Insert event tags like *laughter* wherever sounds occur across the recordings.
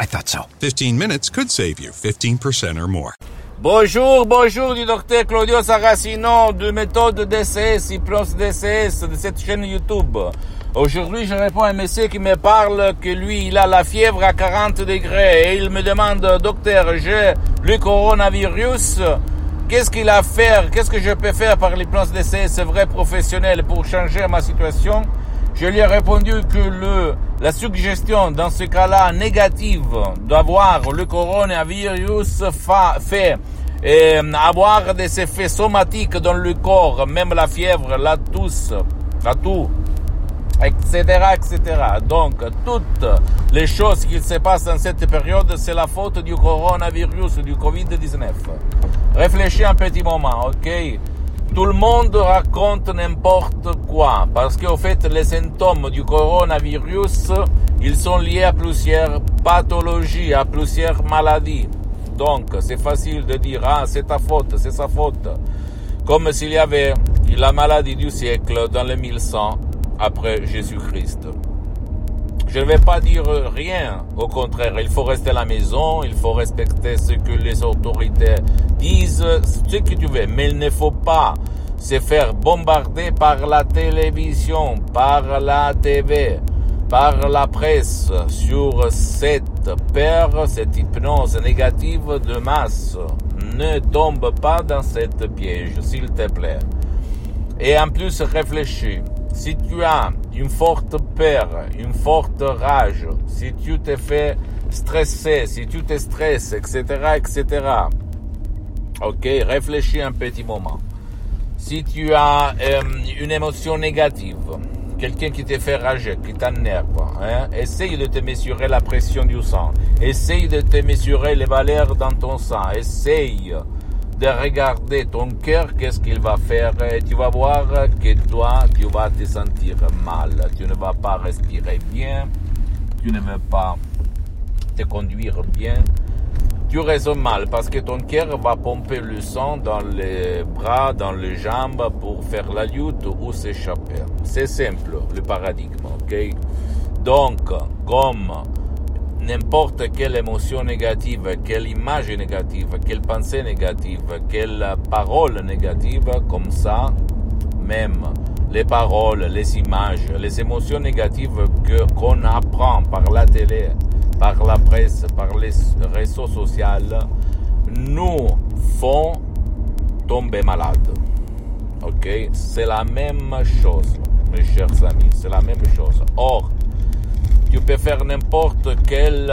I thought so. 15 minutes could save you 15% or more. Bonjour, bonjour du docteur Claudio Saracino de méthode DCS, hypnose DCS de cette chaîne YouTube. Aujourd'hui, je réponds à un monsieur qui me parle que lui, il a la fièvre à 40 degrés et il me demande, docteur, j'ai le coronavirus. Qu'est-ce qu'il a à faire? Qu'est-ce que je peux faire par l'hypnose DCS vrai professionnel pour changer ma situation? Je lui ai répondu que le, la suggestion dans ce cas-là négative d'avoir le coronavirus fa, fait et avoir des effets somatiques dans le corps, même la fièvre, la tousse, la toux, etc., etc. Donc, toutes les choses qui se passent dans cette période, c'est la faute du coronavirus, du Covid-19. Réfléchis un petit moment, ok? Tout le monde raconte n'importe quoi, parce qu'au fait, les symptômes du coronavirus, ils sont liés à plusieurs pathologies, à plusieurs maladies. Donc, c'est facile de dire, ah, c'est ta faute, c'est sa faute. Comme s'il y avait la maladie du siècle dans le 1100 après Jésus-Christ. Je ne vais pas dire rien, au contraire, il faut rester à la maison, il faut respecter ce que les autorités disent, ce que tu veux, mais il ne faut pas se faire bombarder par la télévision, par la TV, par la presse sur cette peur, cette hypnose négative de masse. Ne tombe pas dans cette piège, s'il te plaît. Et en plus, réfléchis. Si tu as une forte peur, une forte rage, si tu te fais stresser, si tu te stresses, etc., etc. Ok, réfléchis un petit moment. Si tu as euh, une émotion négative, quelqu'un qui te fait rager, qui t'énerve, hein, essaye de te mesurer la pression du sang, essaye de te mesurer les valeurs dans ton sang, essaye de regarder ton cœur, qu'est-ce qu'il va faire, et tu vas voir que toi, tu vas te sentir mal, tu ne vas pas respirer bien, tu ne vas pas te conduire bien, tu raisonnes mal parce que ton cœur va pomper le sang dans les bras, dans les jambes pour faire la lutte ou s'échapper. C'est simple, le paradigme, ok? Donc, comme n'importe quelle émotion négative, quelle image négative, quelle pensée négative, quelle parole négative, comme ça, même les paroles, les images, les émotions négatives que qu'on apprend par la télé, par la presse, par les réseaux sociaux, nous font tomber malades. Ok, c'est la même chose, mes chers amis, c'est la même chose. Or, tu peux faire n'importe quel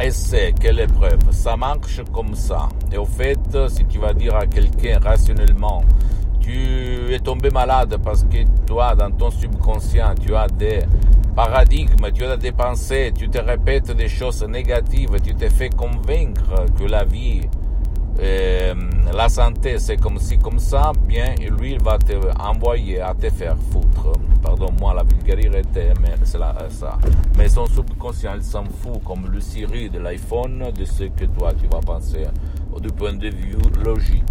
essai, quelle épreuve. Ça marche comme ça. Et au fait, si tu vas dire à quelqu'un rationnellement, tu es tombé malade parce que toi, dans ton subconscient, tu as des paradigmes, tu as des pensées, tu te répètes des choses négatives, tu te fais convaincre que la vie, euh, la santé, c'est comme ci, comme ça, bien, lui, il va te envoyer à te faire foutre. Pardon-moi la vulgarité, mais c'est ça. Mais son subconscient, il s'en fout comme le Siri de l'iPhone de ce que toi, tu vas penser du point de vue logique.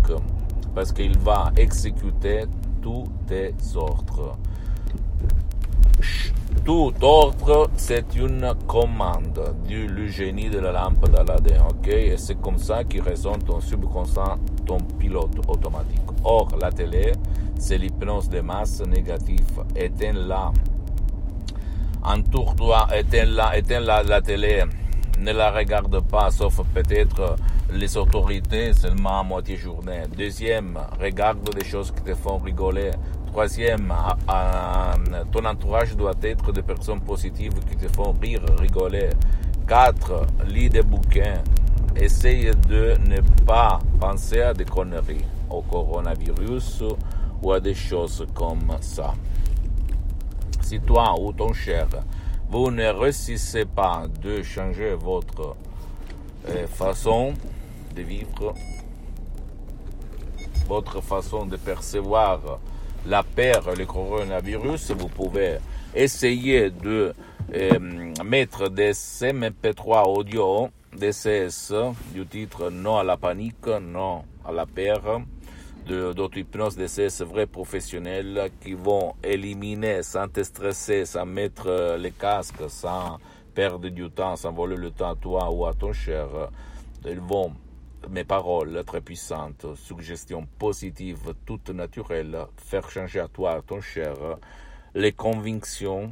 Parce qu'il va exécuter tous tes ordres. Tout ordre, c'est une commande du génie de la lampe d'Aladin, ok? Et c'est comme ça qu'il résonne ton subconscient, ton pilote automatique. Or, la télé, c'est l'hypnose de masse négative. Éteins-la. Entoure-toi, éteins-la, éteins-la la télé. Ne la regarde pas, sauf peut-être les autorités seulement à moitié journée. Deuxième, regarde des choses qui te font rigoler. Troisième, ton entourage doit être des personnes positives qui te font rire, rigoler. Quatre, lis des bouquins. Essaye de ne pas penser à des conneries, au coronavirus ou à des choses comme ça. Si toi ou ton cher, vous ne réussissez pas de changer votre euh, façon de vivre, votre façon de percevoir la peur et le coronavirus, vous pouvez essayer de euh, mettre des MP3 audio DCS du titre Non à la panique, non à la peur, d'auto-hypnose DCS vrais professionnels qui vont éliminer sans te stresser, sans mettre les casques, sans perdre du temps, sans voler le temps à toi ou à ton cher. Ils vont, mes paroles très puissantes, suggestions positives, toutes naturelles, faire changer à toi, ton cher, les convictions,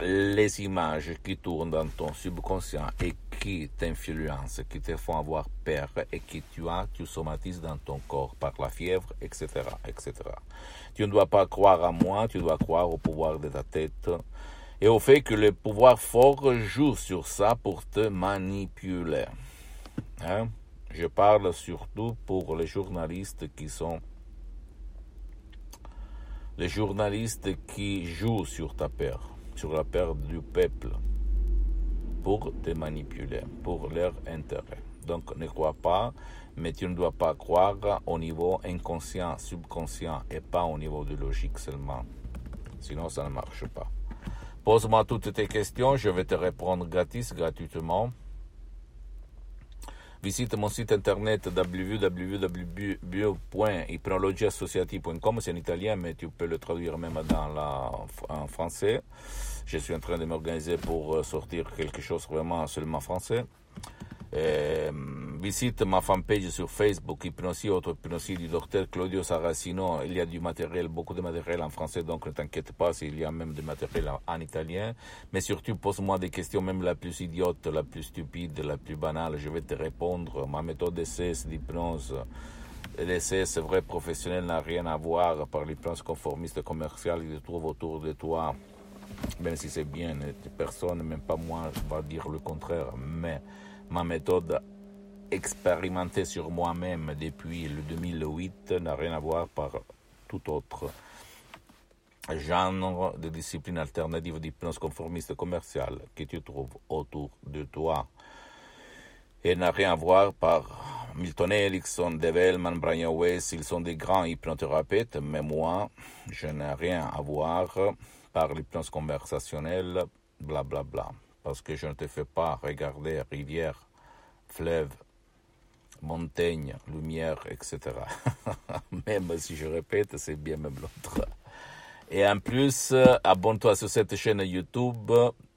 les images qui tournent dans ton subconscient et qui t'influencent, qui te font avoir peur et qui tu as, tu somatises dans ton corps par la fièvre, etc., etc. Tu ne dois pas croire à moi, tu dois croire au pouvoir de ta tête et au fait que le pouvoir fort joue sur ça pour te manipuler. Hein? Je parle surtout pour les journalistes qui sont les journalistes qui jouent sur ta peur, sur la peur du peuple, pour te manipuler, pour leur intérêt. Donc ne crois pas, mais tu ne dois pas croire au niveau inconscient, subconscient et pas au niveau de logique seulement. Sinon, ça ne marche pas. Pose-moi toutes tes questions, je vais te répondre gratis, gratuitement. Visite mon site internet www.hypnologieassociative.com, c'est en italien, mais tu peux le traduire même dans la, en français. Je suis en train de m'organiser pour sortir quelque chose vraiment seulement français. Eh, visite ma fanpage sur Facebook, Hypnosie, autre hypnosie du docteur Claudio Saracino. Il y a du matériel, beaucoup de matériel en français, donc ne t'inquiète pas s'il y a même du matériel en, en, italien. Mais surtout, pose-moi des questions, même la plus idiote, la plus stupide, la plus banale. Je vais te répondre. Ma méthode d'essai d'hypnose. L'essai, c'est vrai, professionnel, n'a rien à voir par l'hypnose conformiste commerciale qui se trouve autour de toi. Même si c'est bien, personne, même pas moi, va dire le contraire. Mais ma méthode expérimentée sur moi-même depuis le 2008 n'a rien à voir par tout autre genre de discipline alternative d'hypnose conformiste commerciale que tu trouves autour de toi. Et n'a rien à voir par Milton Erickson, Dave Hellman, Brian Weiss, ils sont des grands hypnothérapeutes, mais moi, je n'ai rien à voir par l'hypnose conversationnelle, blablabla. Bla, bla parce que je ne te fais pas regarder rivière, fleuve, montagne, lumière, etc. *laughs* même si je répète, c'est bien même l'autre. Et en plus, abonne-toi sur cette chaîne YouTube,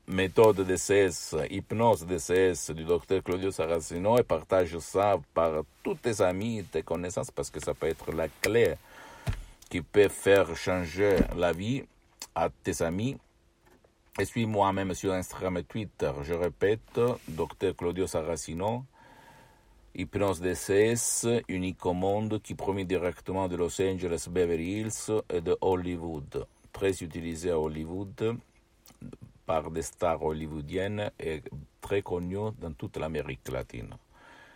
méthode DCS, hypnose DCS du docteur Claudio Saracino et partage ça par tous tes amis, tes connaissances, parce que ça peut être la clé qui peut faire changer la vie à tes amis et suis-moi même sur Instagram et Twitter. Je répète, Dr Claudio Saracino, Hypnose DCS, unique au monde, qui promet directement de Los Angeles, Beverly Hills et de Hollywood. Très utilisé à Hollywood par des stars hollywoodiennes et très connu dans toute l'Amérique latine.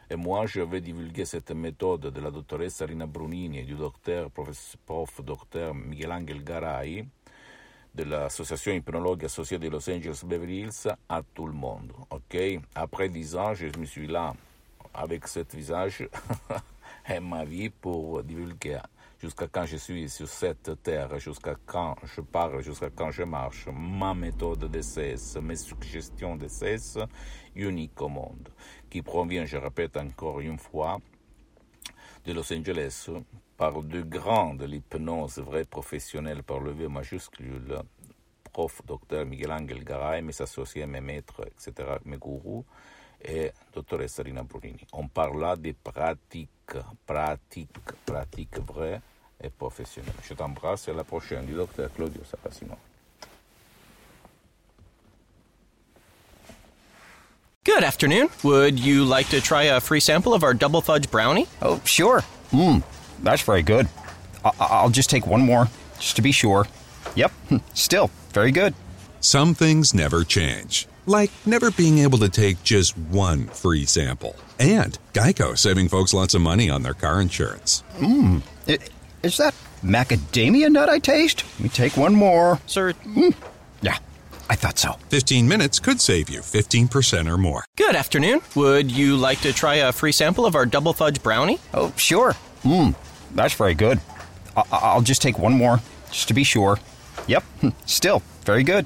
Et moi, je vais divulguer cette méthode de la doctoresse Rina Brunini et du docteur, prof, docteur Miguel Angel Garay, de l'association hypnologue associée de Los Angeles Beverly Hills à tout le monde. Ok? Après dix ans, je me suis là avec ce visage *laughs* et ma vie pour divulguer. Jusqu'à quand je suis sur cette terre, jusqu'à quand je parle, jusqu'à quand je marche, ma méthode de cesse, mes suggestions de cesse uniques au monde, qui provient, je répète encore une fois, de Los Angeles par de grands de l'hypnose vrai professionnelle par le V majuscule, prof docteur Miguel Angel Garay, mes associés, mes maîtres, etc., mes gourous, et doctoresse Rina Brunini. On parle là des pratiques, pratiques, pratiques vraies et professionnelles. Je t'embrasse et à la prochaine du docteur Claudio Saracino. Good afternoon. Would you like to try a free sample of our double fudge brownie? Oh, sure. Mmm, that's very good. I- I'll just take one more, just to be sure. Yep, *laughs* still very good. Some things never change, like never being able to take just one free sample. And Geico saving folks lots of money on their car insurance. Mmm, is that macadamia nut I taste? Let me take one more. Sir, hmm. Yeah, I thought so. 15 minutes could save you 15% or more. Good afternoon. Would you like to try a free sample of our double fudge brownie? Oh, sure. Mmm, that's very good. I- I'll just take one more, just to be sure. Yep, *laughs* still very good.